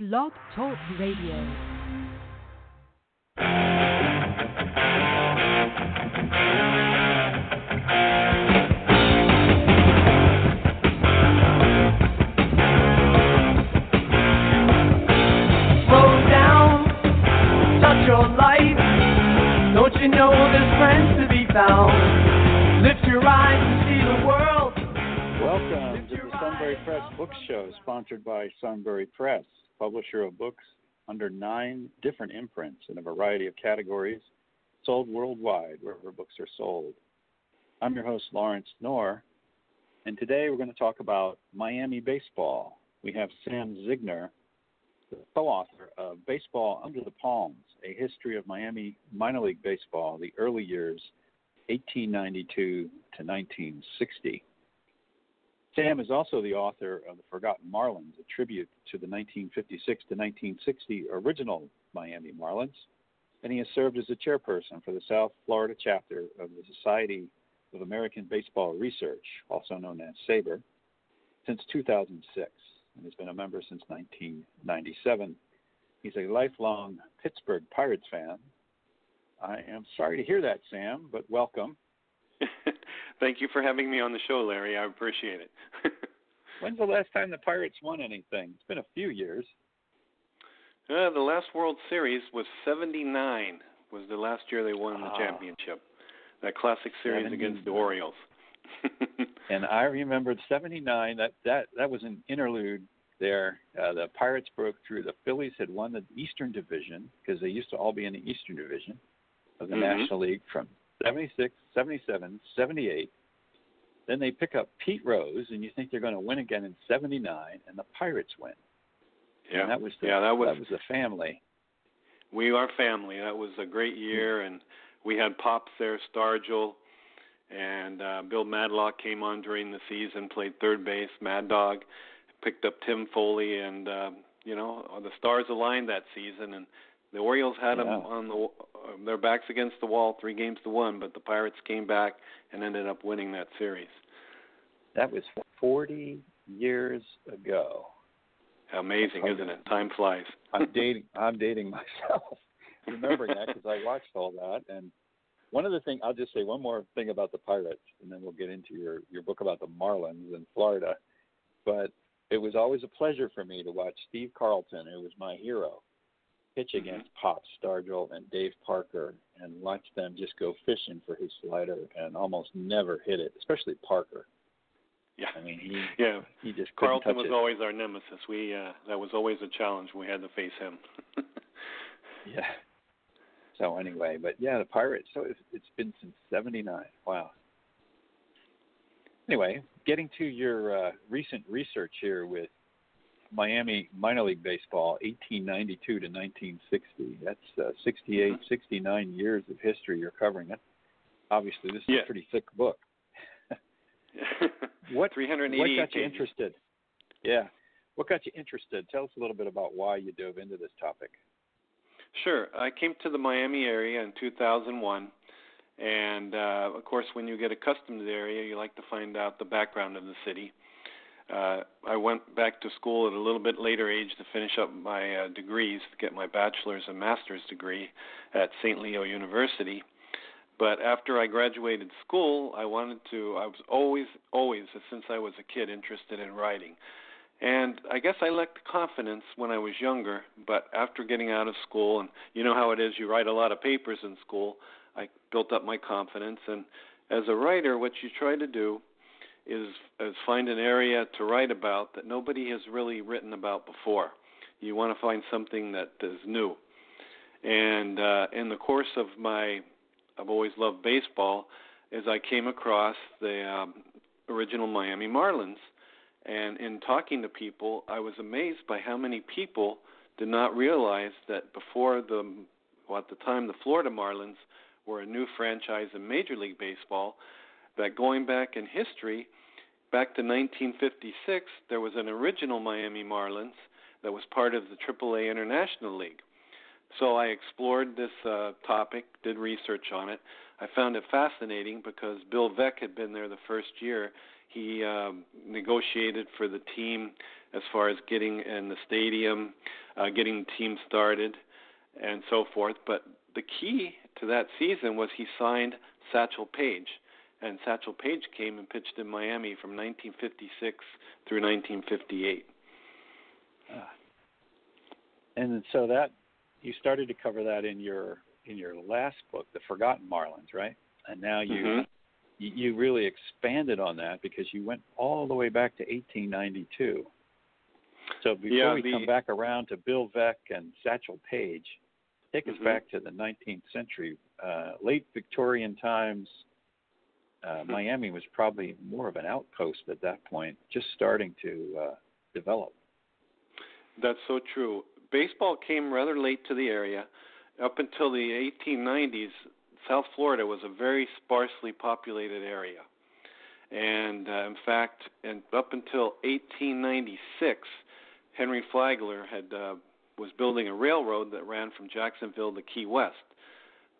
Blog Talk Radio. Slow down, touch your life. Don't you know there's friends to be found? Lift your eyes and see the world. Welcome to the Sunbury Press Book Show, sponsored by Sunbury Press, publisher of books under nine different imprints in a variety of categories, sold worldwide wherever books are sold. I'm your host, Lawrence Knorr, and today we're going to talk about Miami baseball. We have Sam Zygner, the co author of Baseball Under the Palms A History of Miami Minor League Baseball, the early years 1892 to 1960. Sam is also the author of The Forgotten Marlins, a tribute to the 1956 to 1960 original Miami Marlins, and he has served as a chairperson for the South Florida chapter of the Society of American Baseball Research, also known as SABR, since 2006, and has been a member since 1997. He's a lifelong Pittsburgh Pirates fan. I am sorry to hear that, Sam, but welcome. Thank you for having me on the show, Larry. I appreciate it. When's the last time the Pirates won anything? It's been a few years. uh, the last World Series was 79. Was the last year they won the Ah. championship. That classic series against the Orioles. And I remember '79. That that that was an interlude there. Uh, the Pirates broke through. The Phillies had won the Eastern Division because they used to all be in the Eastern Division of the Mhm. National League from '76, '77, '78. Then they pick up Pete Rose, and you think they're going to win again in '79, and the Pirates win. yeah, And that was the, yeah, that was, that was the family. we are family. That was a great year, and we had pops there, Stargell, and uh, Bill Madlock came on during the season, played third base. Mad Dog picked up Tim Foli, and uh, you know the stars aligned that season, and the Orioles had them on the uh, their backs against the wall, three games to one, but the Pirates came back and ended up winning that series. That was 40 years ago. Amazing, That's isn't it? Time flies. I'm dating. I'm dating myself, remembering that because I watched all that. And one of the things I'll just say one more thing about the Pirates, and then we'll get into your your book about the Marlins in Florida. But it was always a pleasure for me to watch Steve Carlton, who was my hero, pitch Mhm. against Pop Stargell and Dave Parker, and watch them just go fishing for his slider and almost never hit it, especially Parker. Yeah. I mean, he Yeah. he just Carlton was it. always our nemesis. We uh that was always a challenge. We had to face him. Yeah. So anyway, but yeah, the Pirates. So it's, it's been since '79. Wow. Anyway, getting to your uh, recent research here with Miami minor league baseball, 1892 to 1960. That's uh, 68, Mhm. 69 years of history you're covering. It. Obviously, this is Yeah. a pretty thick book. What 388 what got you pages. interested? Yeah. What got you interested? Tell us a little bit about why you dove into this topic. Sure. I came to the Miami area in 2001, and uh, of course, when you get accustomed to the area, you like to find out the background of the city. Uh, I went back to school at a little bit later age to finish up my uh, degrees, to get my bachelor's and master's degree at St. Leo University. But after I graduated school, I wanted to. I was always, always, since I was a kid, interested in writing. And I guess I lacked confidence when I was younger, but after getting out of school, and you know how it is, you write a lot of papers in school, I built up my confidence. And as a writer, what you try to do is, is find an area to write about that nobody has really written about before. You want to find something that is new. And uh, in the course of my, I've always loved baseball, as I came across the um, original Miami Marlins. And in talking to people, I was amazed by how many people did not realize that before the, well, at the time, the Florida Marlins were a new franchise in Major League Baseball, that going back in history, back to 1956, there was an original Miami Marlins that was part of the AAA International League. So I explored this uh, topic, did research on it. I found it fascinating because Bill Veeck had been there the first year He um, negotiated for the team as far as getting in the stadium, uh, getting the team started, and so forth. But the key to that season was he signed Satchel Paige, and Satchel Paige came and pitched in Miami from 1956 through 1958. Uh, and so that you started to cover that in your in your last book, The Forgotten Marlins, right? And now you mm-hmm. you really expanded on that because you went all the way back to 1892. So before yeah, we come back around to Bill Veeck and Satchel Paige, take mm-hmm. us back to the 19th century, uh, late Victorian times. Uh, mm-hmm. Miami was probably more of an outpost at that point, just starting to uh, develop. That's so true. Baseball came rather late to the area. Up until the 1890s, South Florida was a very sparsely populated area. And uh, in fact, and up until 1896, Henry Flagler had uh, was building a railroad that ran from Jacksonville to Key West.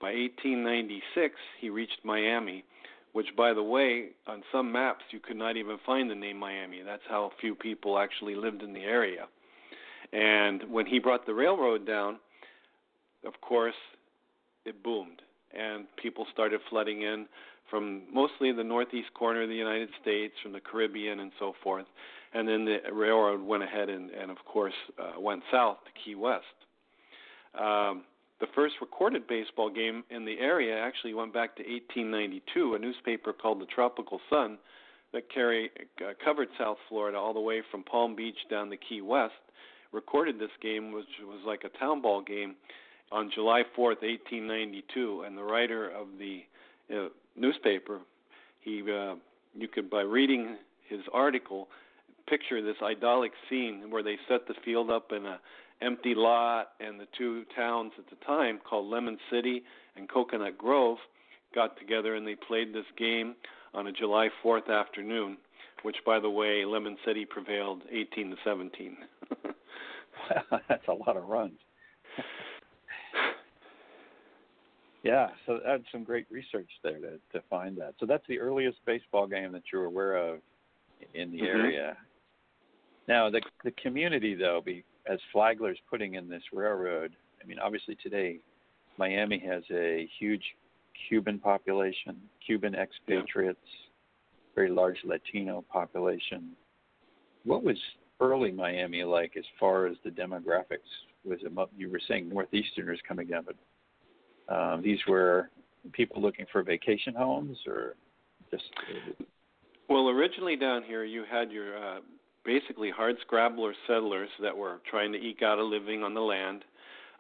By 1896, he reached Miami, which, by the way, on some maps you could not even find the name Miami. That's how few people actually lived in the area. And when he brought the railroad down, of course, it boomed, and people started flooding in from mostly the northeast corner of the United States, from the Caribbean, and so forth. And then the railroad went ahead and, and of course, uh, went south to Key West. Um, the first recorded baseball game in the area actually went back to 1892. A newspaper called the Tropical Sun that carry, uh, covered South Florida all the way from Palm Beach down to Key West recorded this game, which was like a town ball game, on July 4th, 1892. And the writer of the uh, newspaper, he, uh, you could by reading his article, picture this idyllic scene where they set the field up in a empty lot, and the two towns at the time called Lemon City and Coconut Grove got together and they played this game on a July 4th afternoon, which, by the way, Lemon City prevailed 18 to 17. that's a lot of runs. yeah, so that's some great research there to to find that. So that's the earliest baseball game that you're aware of in the mm-hmm. area. Now the the community though, be, as Flagler's putting in this railroad. I mean, obviously today, Miami has a huge Cuban population, Cuban expatriates, very large Latino population. What was early Miami like as far as the demographics? Was it, you were saying northeasterners coming down, but um, these were people looking for vacation homes or just? Well, originally down here you had your uh, basically hard scrabbler settlers that were trying to eke out a living on the land.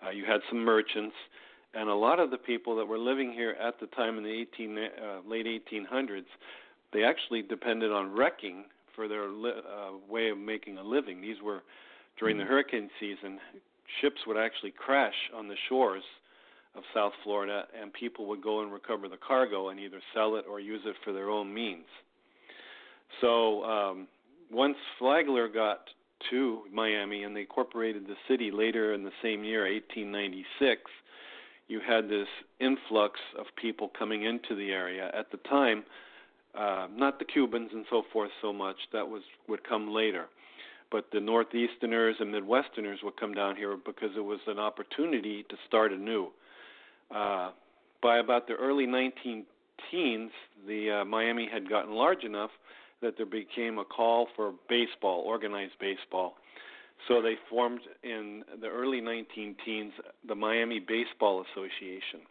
Uh, you had some merchants, and a lot of the people that were living here at the time in the 18, uh, late 1800s, they actually depended on wrecking for their li- uh, way of making a living. These were during the mm-hmm. hurricane season, ships would actually crash on the shores of South Florida, and people would go and recover the cargo and either sell it or use it for their own means. So um, once Flagler got to Miami and they incorporated the city later in the same year, 1896, you had this influx of people coming into the area. At the time, uh, not the Cubans and so forth so much. That was would come later, but the Northeasterners and Midwesterners would come down here because it was an opportunity to start anew. Uh, by about the early 19 teens, the uh, Miami had gotten large enough that there became a call for baseball, organized baseball. So they formed in the early 19 teens the Miami Baseball Association.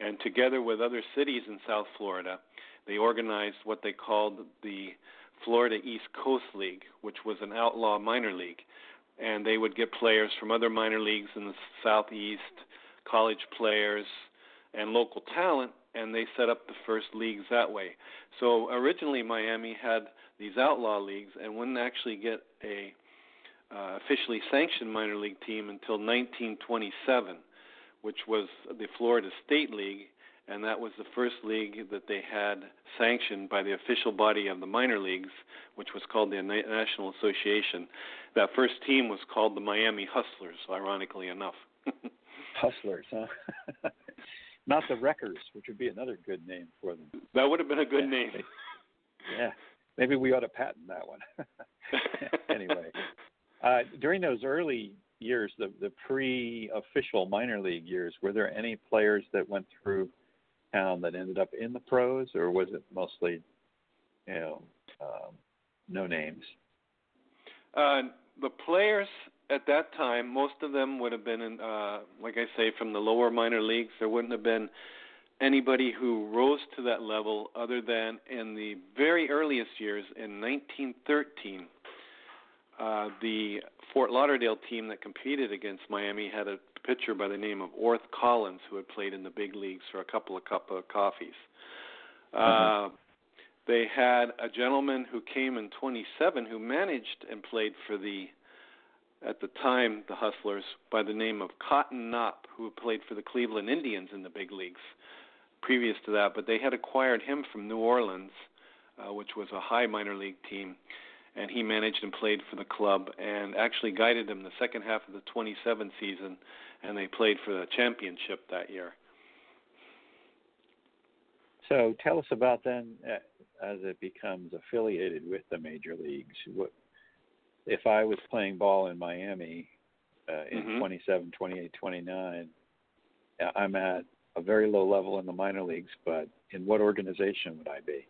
And together with other cities in South Florida, they organized what they called the Florida East Coast League, which was an outlaw minor league. And they would get players from other minor leagues in the Southeast, college players, and local talent, and they set up the first leagues that way. So originally, Miami had these outlaw leagues and wouldn't actually get a uh, officially sanctioned minor league team until 1927, which was the Florida State League, and that was the first league that they had sanctioned by the official body of the minor leagues, which was called the National Association. That first team was called the Miami Hustlers, ironically enough. Hustlers, huh? Not the Wreckers, which would be another good name for them. That would have been a good yeah, name. Yeah, maybe we ought to patent that one. anyway, uh, during those early years, the the pre-official minor league years, were there any players that went through town that ended up in the pros, or was it mostly, you know, um, no names? Uh, the players at that time, most of them would have been, in, uh, like I say, from the lower minor leagues. There wouldn't have been anybody who rose to that level other than in the very earliest years in 1913. Uh, the Fort Lauderdale team that competed against Miami had a pitcher by the name of Orth Collins who had played in the big leagues for a couple of cup of coffees. Uh, mm-hmm. They had a gentleman who came in 27 who managed and played for the at the time the Hustlers by the name of Cotton Knaupp, who played for the Cleveland Indians in the big leagues previous to that, but they had acquired him from New Orleans, uh, which was a high minor league team, and he managed and played for the club and actually guided them the second half of the 27 season, and they played for the championship that year. So tell us about then, uh, as it becomes affiliated with the major leagues. What if I was playing ball in Miami uh, in mm-hmm. 27, 28, 29? I'm at a very low level in the minor leagues, but in what organization would I be?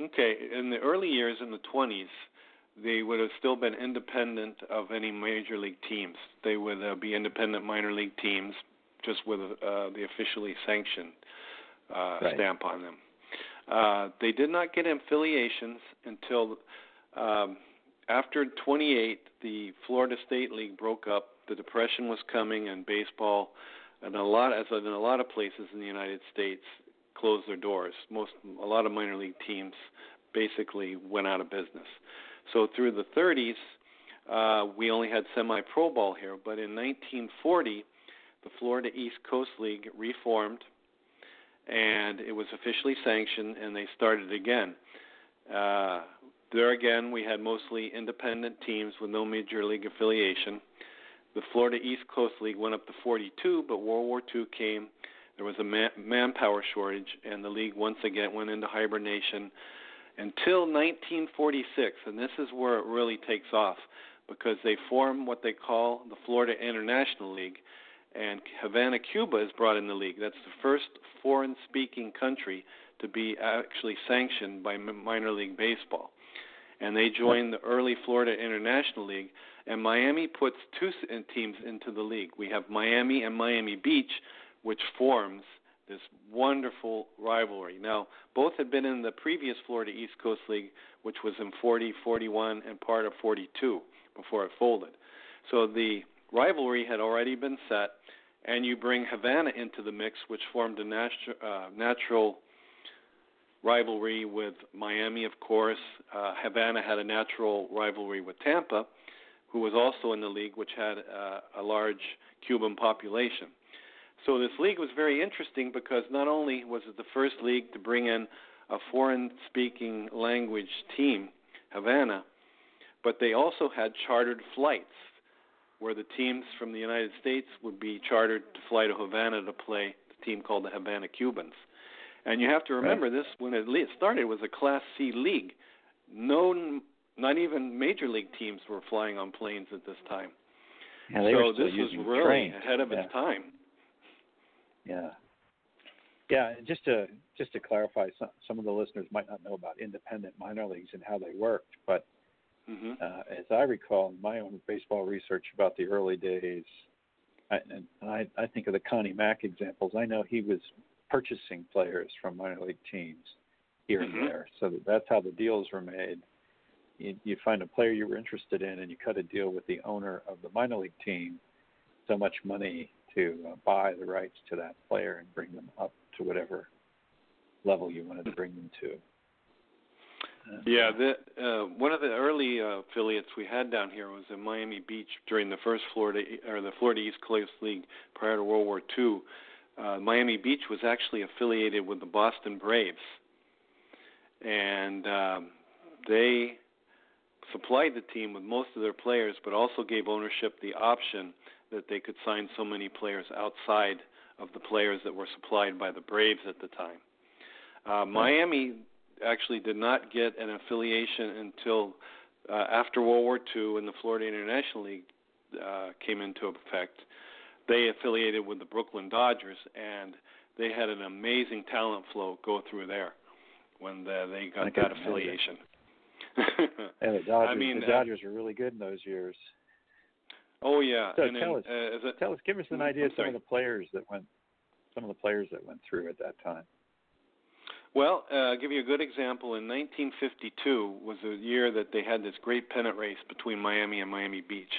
Okay, in the early years in the 20s, they would have still been independent of any major league teams. They would uh, be independent minor league teams, just with uh, the officially sanctioned uh, right. stamp on them. Uh, they did not get affiliations until um, after 28. The Florida State League broke up. The depression was coming, and baseball and a lot as in a lot of places in the United States closed their doors. Most a lot of minor league teams basically went out of business. So through the 30s, uh, we only had semi-pro ball here. But in 1940, the Florida East Coast League reformed, and it was officially sanctioned, and they started again. Uh, there again, we had mostly independent teams with no major league affiliation. The Florida East Coast League went up to 42, but World War II came. There was a man- manpower shortage, and the league once again went into hibernation until 1946. And this is where it really takes off because they form what they call the Florida International League, and Havana, Cuba is brought in the league. That's the first foreign speaking country to be actually sanctioned by minor league baseball. And they joined the early Florida International League and Miami puts two teams into the league. We have Miami and Miami Beach, which forms this wonderful rivalry. Now, both had been in the previous Florida East Coast League, which was in 40, 41, and part of 42 before it folded. So the rivalry had already been set, and you bring Havana into the mix, which formed a natu- uh, natural rivalry with Miami, of course. Uh, Havana had a natural rivalry with Tampa who was also in the league, which had uh, a large Cuban population. So this league was very interesting because not only was it the first league to bring in a foreign-speaking language team, Havana, but they also had chartered flights where the teams from the United States would be chartered to fly to Havana to play the team called the Havana Cubans. And you have to remember right. this when it started was a Class C league. No not even major league teams were flying on planes at this time. Yeah, so this was really trains. ahead of yeah. its time. Yeah. Yeah, just to just to clarify, some some of the listeners might not know about independent minor leagues and how they worked, but mm-hmm. uh, as I recall in my own baseball research about the early days, I, and I, I think of the Connie Mack examples. I know he was purchasing players from minor league teams here mm-hmm. and there, so that that's how the deals were made you, you find a player you were interested in and you cut a deal with the owner of the minor league team, so much money to uh, buy the rights to that player and bring them up to whatever level you wanted to bring them to. Uh, yeah, the, uh, one of the early uh, affiliates we had down here was in Miami Beach during the first Florida or the Florida East Coast League prior to World War II. Uh, Miami Beach was actually affiliated with the Boston Braves, and um, they supplied the team with most of their players, but also gave ownership the option that they could sign so many players outside of the players that were supplied by the Braves at the time. Uh, Miami actually did not get an affiliation until uh, after World War II when the Florida International League uh, came into effect. They affiliated with the Brooklyn Dodgers, and they had an amazing talent flow go through there when the, they got that affiliation. yeah, the Dodgers, I mean, the Dodgers uh, were really good in those years. Oh yeah. So and tell then, us, uh, it, tell us, give us an I'm idea of some of the players that went, some of the players that went through at that time. Well, uh, I'll give you a good example. In 1952 was the year that they had this great pennant race between Miami and Miami Beach,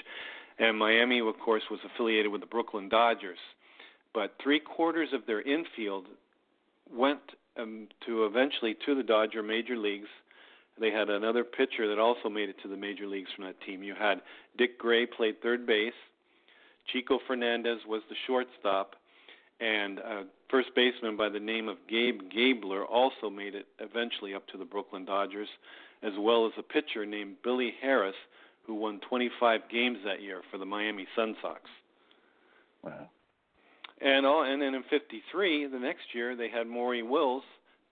and Miami, of course, was affiliated with the Brooklyn Dodgers. But three quarters of their infield went um, to eventually to the Dodger major leagues. They had another pitcher that also made it to the major leagues from that team. You had Dick Gray played third base. Chico Fernandez was the shortstop, and a first baseman by the name of Gabe Gabler also made it eventually up to the Brooklyn Dodgers, as well as a pitcher named Billy Harris, who won 25 games that year for the Miami Sun Sox. Wow. And all, and then in '53, the next year, they had Maury Wills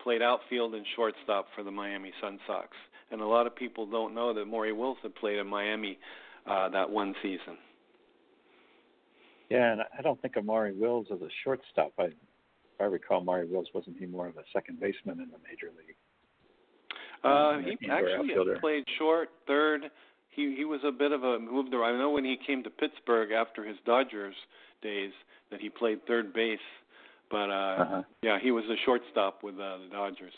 played outfield and shortstop for the Miami Sun Sox. And a lot of people don't know that Maury Wills had played in Miami uh, that one season. Yeah, and I don't think of Maury Wills as a shortstop. I, if I recall, Maury Wills wasn't he more of a second baseman in the major league? Uh, he actually played short, third. He he was a bit of a moved around. I know when he came to Pittsburgh after his Dodgers days that he played third base, but uh, Uh-huh. yeah, he was a shortstop with uh, the Dodgers.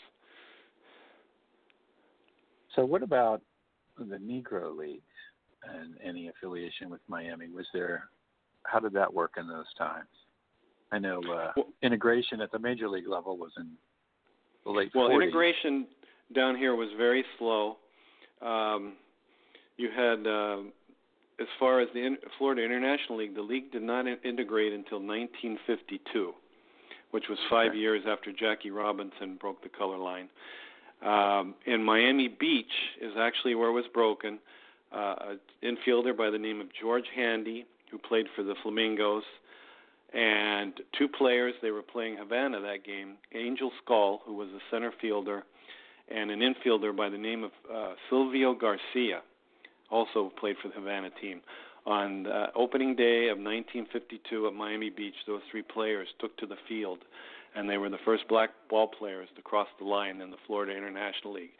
So, what about the Negro Leagues and any affiliation with Miami? Was there? How did that work in those times? I know uh, Well- integration at the major league level was in the late Well, 40s. integration down here was very slow. Um, you had, uh, as far as the Florida International League, the league did not in- integrate until 1952, which was five Okay. years after Jackie Robinson broke the color line. Um, in Miami Beach is actually where it was broken. Uh, an infielder by the name of George Handy, who played for the Flamingos, and two players. They were playing Havana that game. Angel Scull, who was a center fielder, and an infielder by the name of uh, Silvio Garcia, also played for the Havana team. On uh, opening day of 1952 at Miami Beach, those three players took to the field, and they were the first black ball players to cross the line in the Florida International League.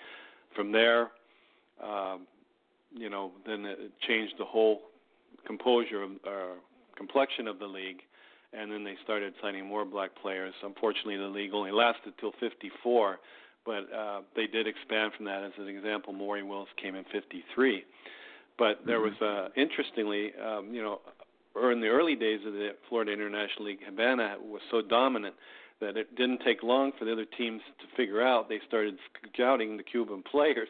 From there, um, you know, then it changed the whole composure of, uh, complexion of the league, and then they started signing more black players. Unfortunately, the league only lasted till 54, but uh, they did expand from that. As an example, Maury Wills came in 53. But there was, uh, interestingly, um, you know, or in the early days of the Florida International League, Havana was so dominant that it didn't take long for the other teams to figure out. They started scouting the Cuban players,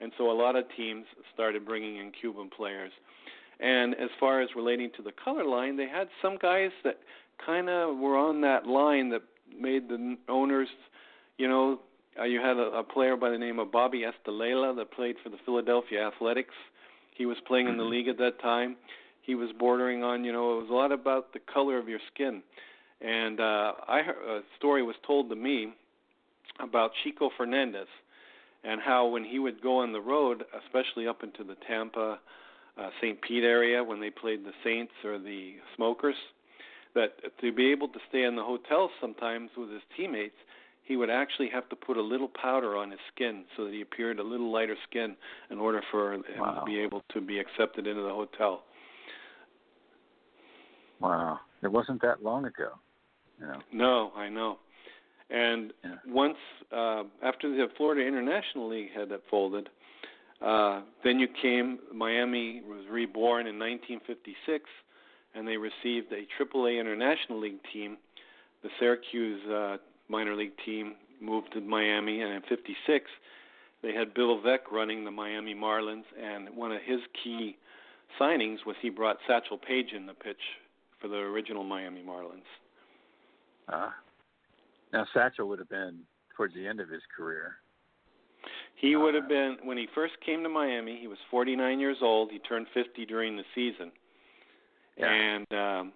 and so a lot of teams started bringing in Cuban players. And as far as relating to the color line, they had some guys that kind of were on that line that made the owners, you know, uh, you had a, a player by the name of Bobby Estalella that played for the Philadelphia Athletics. He was playing in the league at that time. He was bordering on, you know, it was a lot about the color of your skin. And uh, I heard, a story was told to me about Chico Fernandez and how when he would go on the road, especially up into the Tampa, uh, St. Pete area when they played the Saints or the Smokers, that to be able to stay in the hotels sometimes with his teammates, he would actually have to put a little powder on his skin so that he appeared a little lighter skin in order for him Wow. to be able to be accepted into the hotel. Wow, it wasn't that long ago. You know. No, I know. And Yeah. once uh, after the Florida International League had folded, uh, then you came. Miami was reborn in 1956, and they received a AAA International League team. The Syracuse uh, minor league team moved to Miami, and in '56 they had Bill Veeck running the Miami Marlins. And one of his key signings was he brought Satchel Paige in the pitch for the original Miami Marlins. Uh, now Satchel would have been towards the end of his career. He would Uh, have been when he first came to Miami. He was 49 years old. He turned 50 during the season, Yeah. and um,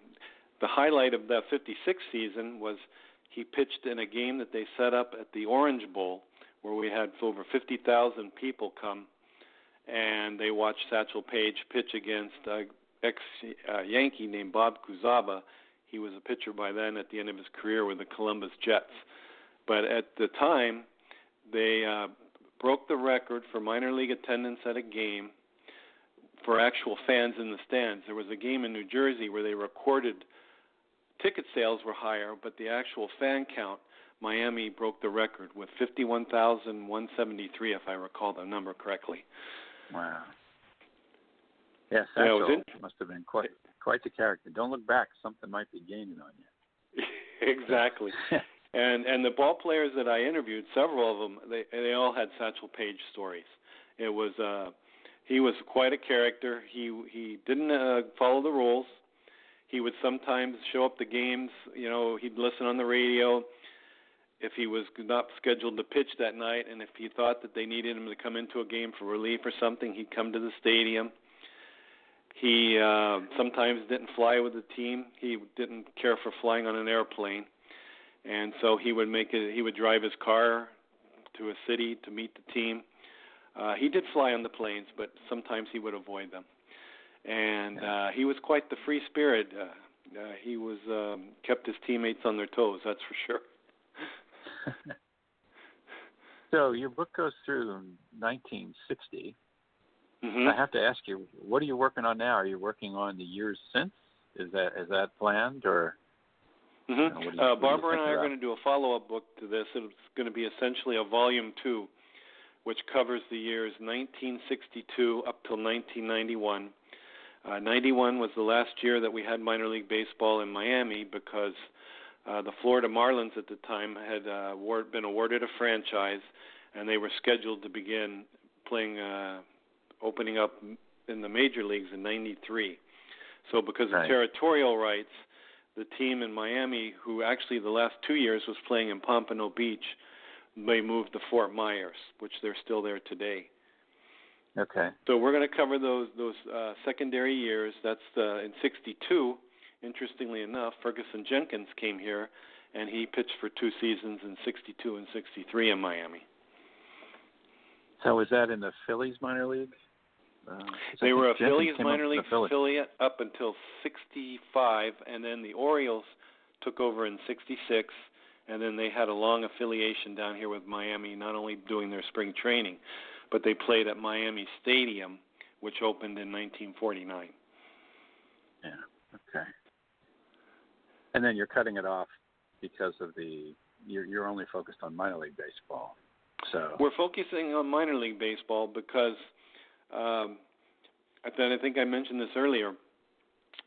the highlight of the 56 season was he pitched in a game that they set up at the Orange Bowl, where we had over 50,000 people come, and they watched Satchel Paige pitch against uh, ex uh, Yankee named Bob Kuzava. He was a pitcher by then at the end of his career with the Columbus Jets. But at the time, they uh, broke the record for minor league attendance at a game for actual fans in the stands. There was a game in New Jersey where they recorded ticket sales were higher, but the actual fan count, Miami broke the record with 51,173, if I recall the number correctly. Wow. Yeah, Satchel yeah, must have been quite quite the character. Don't look back; something might be gaining on you. exactly. and and the ball players that I interviewed, several of them, they they all had Satchel Paige stories. It was uh he was quite a character. He he didn't uh, follow the rules. He would sometimes show up to games. You know, he'd listen on the radio if he was not scheduled to pitch that night, and if he thought that they needed him to come into a game for relief or something, he'd come to the stadium. He uh, sometimes didn't fly with the team. He didn't care for flying on an airplane, and so he would make it. He would drive his car to a city to meet the team. Uh, he did fly on the planes, but sometimes he would avoid them and uh, he was quite the free spirit. Uh, uh, he was um, kept his teammates on their toes. That's for sure. so your book goes through 1960. Mm-hmm. I have to ask you, what are you working on now? Are you working on the years since? Is that is that planned or? Mm-hmm. You know, you, uh, Barbra and I are going to do a follow-up book to this. It's going to be essentially a volume two, which covers the years 1962 up till 1991 uh, 91 was the last year that we had minor league baseball in Miami because uh, the Florida Marlins at the time had uh, award, been awarded a franchise, and they were scheduled to begin playing, uh, opening up in the major leagues in '93. So, because right. of territorial rights, the team in Miami, who actually the last two years was playing in Pompano Beach, they moved to Fort Myers, which they're still there today. Okay. So we're going to cover those those uh, secondary years. That's the, in '62. Interestingly enough, Ferguson Jenkins came here, and he pitched for two seasons in '62 and '63 in Miami. So was that in the Phillies minor league? Uh, they were a Phillies minor league affiliate up until '65, and then the Orioles took over in '66, and then they had a long affiliation down here with Miami, not only doing their spring training, but they played at Miami Stadium, which opened in 1949. Yeah. Okay. And then you're cutting it off because of the you're you're only focused on minor league baseball. So we're focusing on minor league baseball because um, I think I mentioned this earlier.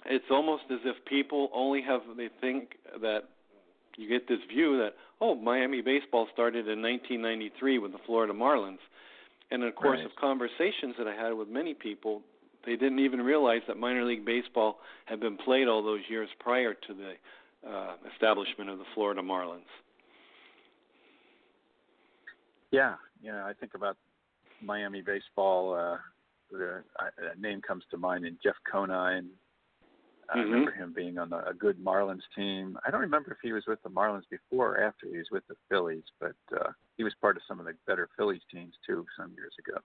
It's almost as if people only have they think that you get this view that oh Miami baseball started in 1993 with the Florida Marlins, and in the course right. of conversations that I had with many people, they didn't even realize that minor league baseball had been played all those years prior to the uh, establishment of the Florida Marlins. Yeah, yeah, I think about Miami baseball. Uh, the uh, name comes to mind, and Jeff Conine, I mm-hmm. remember him being on the, a good Marlins team. I don't remember if he was with the Marlins before or after he was with the Phillies, but uh, he was part of some of the better Phillies teams too some years ago.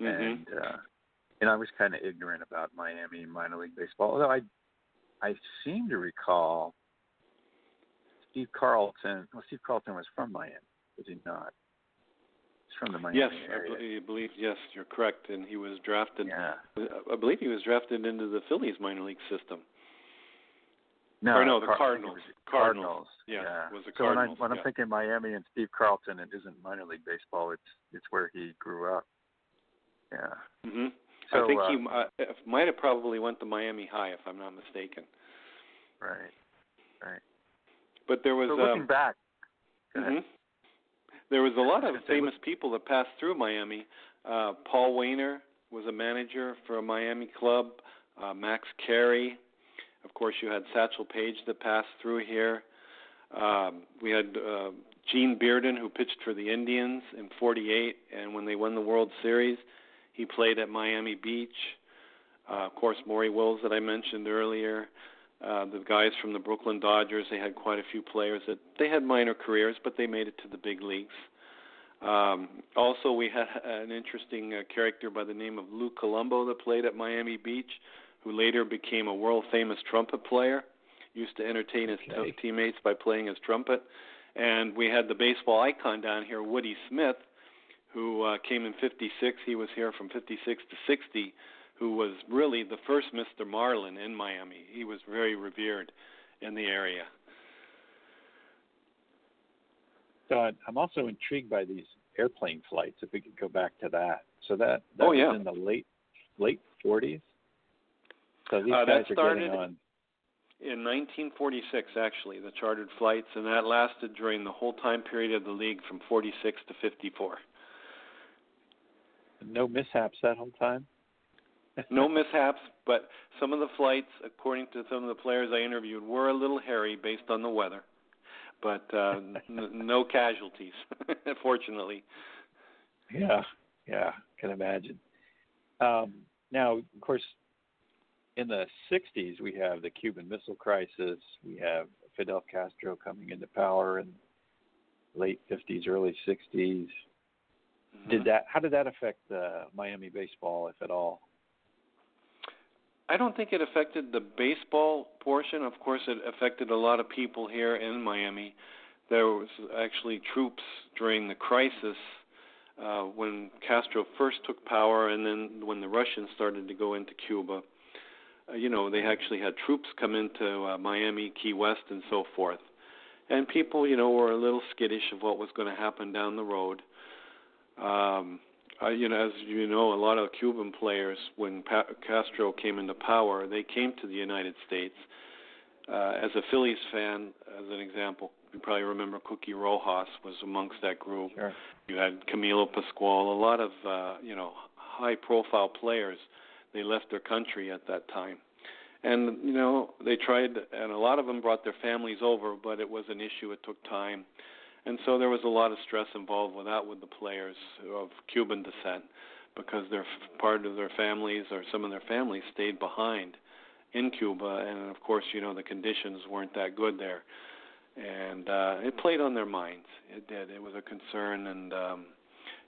Mm-hmm. And uh, and I was kind of ignorant about Miami minor league baseball, although I I seem to recall Steve Carlton. Well, Steve Carlton was from Miami, was he not? From the Miami yes, area. I believe yes, you're correct, and he was drafted. Yeah. I believe he was drafted into the Phillies minor league system. No, or no, the Car- Cardinals. Cardinals. Cardinals. Yeah, yeah. was the so when, I, when yeah. I'm thinking Miami and Steve Carlton, it isn't minor league baseball. It's it's where he grew up. Yeah. Mhm. So, I think uh, he uh, might have probably went to Miami High, if I'm not mistaken. Right. Right. But there was so looking um, back. go ahead. mhm. There was a lot of famous people that passed through Miami. Uh, Paul Waner was a manager for a Miami club. Uh, Max Carey, of course, you had Satchel Paige that passed through here. Um, we had uh, Gene Bearden, who pitched for the Indians in '48, and when they won the World Series, he played at Miami Beach. Uh, of course, Maury Wills that I mentioned earlier. Uh, the guys from the Brooklyn Dodgers, they had quite a few players that they had minor careers, but they made it to the big leagues. Um, also, we had an interesting uh, character by the name of Lou Colombo that played at Miami Beach, who later became a world famous trumpet player. Used to entertain his Okay. teammates by playing his trumpet. And we had the baseball icon down here, Woody Smith, who uh, came in 56. He was here from 56 to 60, who was really the first Mr. Marlin in Miami. He was very revered in the area. So I'm also intrigued by these airplane flights. If we could go back to that, so that that Oh, was yeah. in the late late 40s. So these Uh, that guys are started- getting on. In 1946, actually, the chartered flights, and that lasted during the whole time period of the league from 46 to 54. No mishaps that whole time. No mishaps, but some of the flights, according to some of the players I interviewed, were a little hairy based on the weather. But uh, n- no casualties, fortunately. Yeah, yeah, can imagine. Um, now, of course, in the 60s, we have the Cuban Missile Crisis. We have Fidel Castro coming into power in late 50s, early 60s. Did that? How did that affect uh, Miami baseball, if at all? I don't think it affected the baseball portion. Of course, it affected a lot of people here in Miami. There was actually troops during the crisis uh, when Castro first took power, and then when the Russians started to go into Cuba. Uh, you know, they actually had troops come into uh, Miami, Key West, and so forth. And people, you know, were a little skittish of what was going to happen down the road. Um, uh, you know, as you know, a lot of Cuban players, when pa- Castro came into power, they came to the United States. Uh, as a Phillies fan, as an example, you probably remember Cookie Rojas was amongst that group. Sure. You had Camilo Pascual, a lot of uh, you know high-profile players. They left their country at that time, and you know they tried, and a lot of them brought their families over, but it was an issue. It took time, and so there was a lot of stress involved with that with the players of Cuban descent, because their part of their families or some of their families stayed behind in Cuba, and of course you know the conditions weren't that good there. And uh it played on their minds. It did. It was a concern and um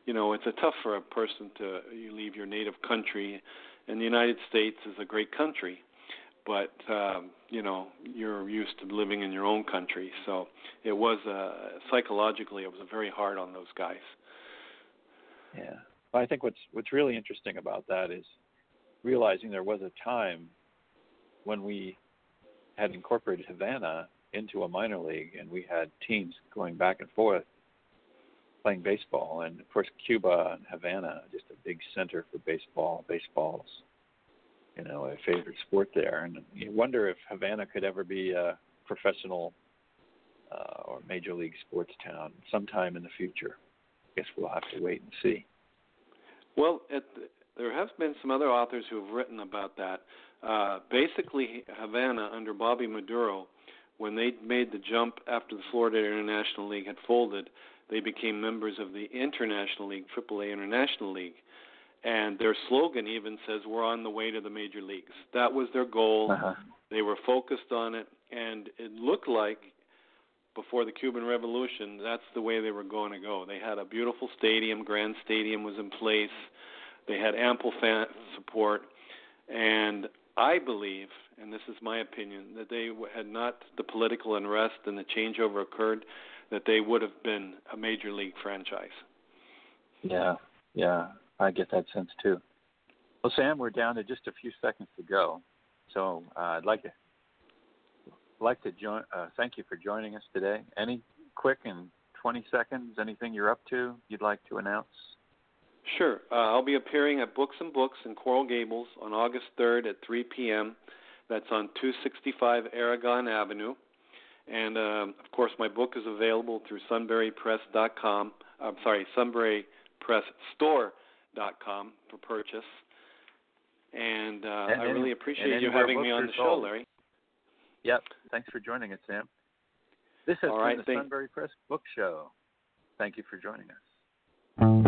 you know it's a tough for a person to you leave your native country. And the united states is a great country but um you know you're used to living in your own country so it was uh psychologically it was very hard on those guys Yeah. Well, I think what's what's really interesting about that is realizing there was a time when we had incorporated Havana into a minor league and we had teams going back and forth playing baseball and of course Cuba and Havana just a big center for baseball. Baseball's you know, a favorite sport there and you wonder if Havana could ever be a professional uh, or major league sports town sometime in the future. I guess we'll have to wait and see. Well, there have been some other authors who have written about that. Uh, basically, Havana under Bobby Maduro, when they made the jump after the Florida International League had folded, they became members of the International League, AAA International League, and their slogan even says, "We're on the way to the major leagues." That was their goal. Uh-huh. They were focused on it, and it looked like before the Cuban Revolution, that's the way they were going to go. They had a beautiful stadium, Grand Stadium was in place. They had ample fan support, and I believe, and this is my opinion, that they had not the political unrest and the changeover occurred, that they would have been a major league franchise. Yeah, yeah, I get that sense too. Well, Sam, we're down to just a few seconds to go, so uh, I'd like to like to join. Uh, thank you for joining us today. Any quick and 20 seconds? Anything you're up to you'd like to announce? Sure. Uh, I'll be appearing at Books and Books in Coral Gables on August 3rd at 3 p.m. That's on 265 Aragon Avenue. And um, of course, my book is available through sunburypress.com. I'm sorry, sunburypressstore.com for purchase. And, uh, And I any- really appreciate you having me on the show, sold. Larry. Yep. Thanks for joining us, Sam. This has All been right, the Sunbury Press Book Show. Thank you for joining us.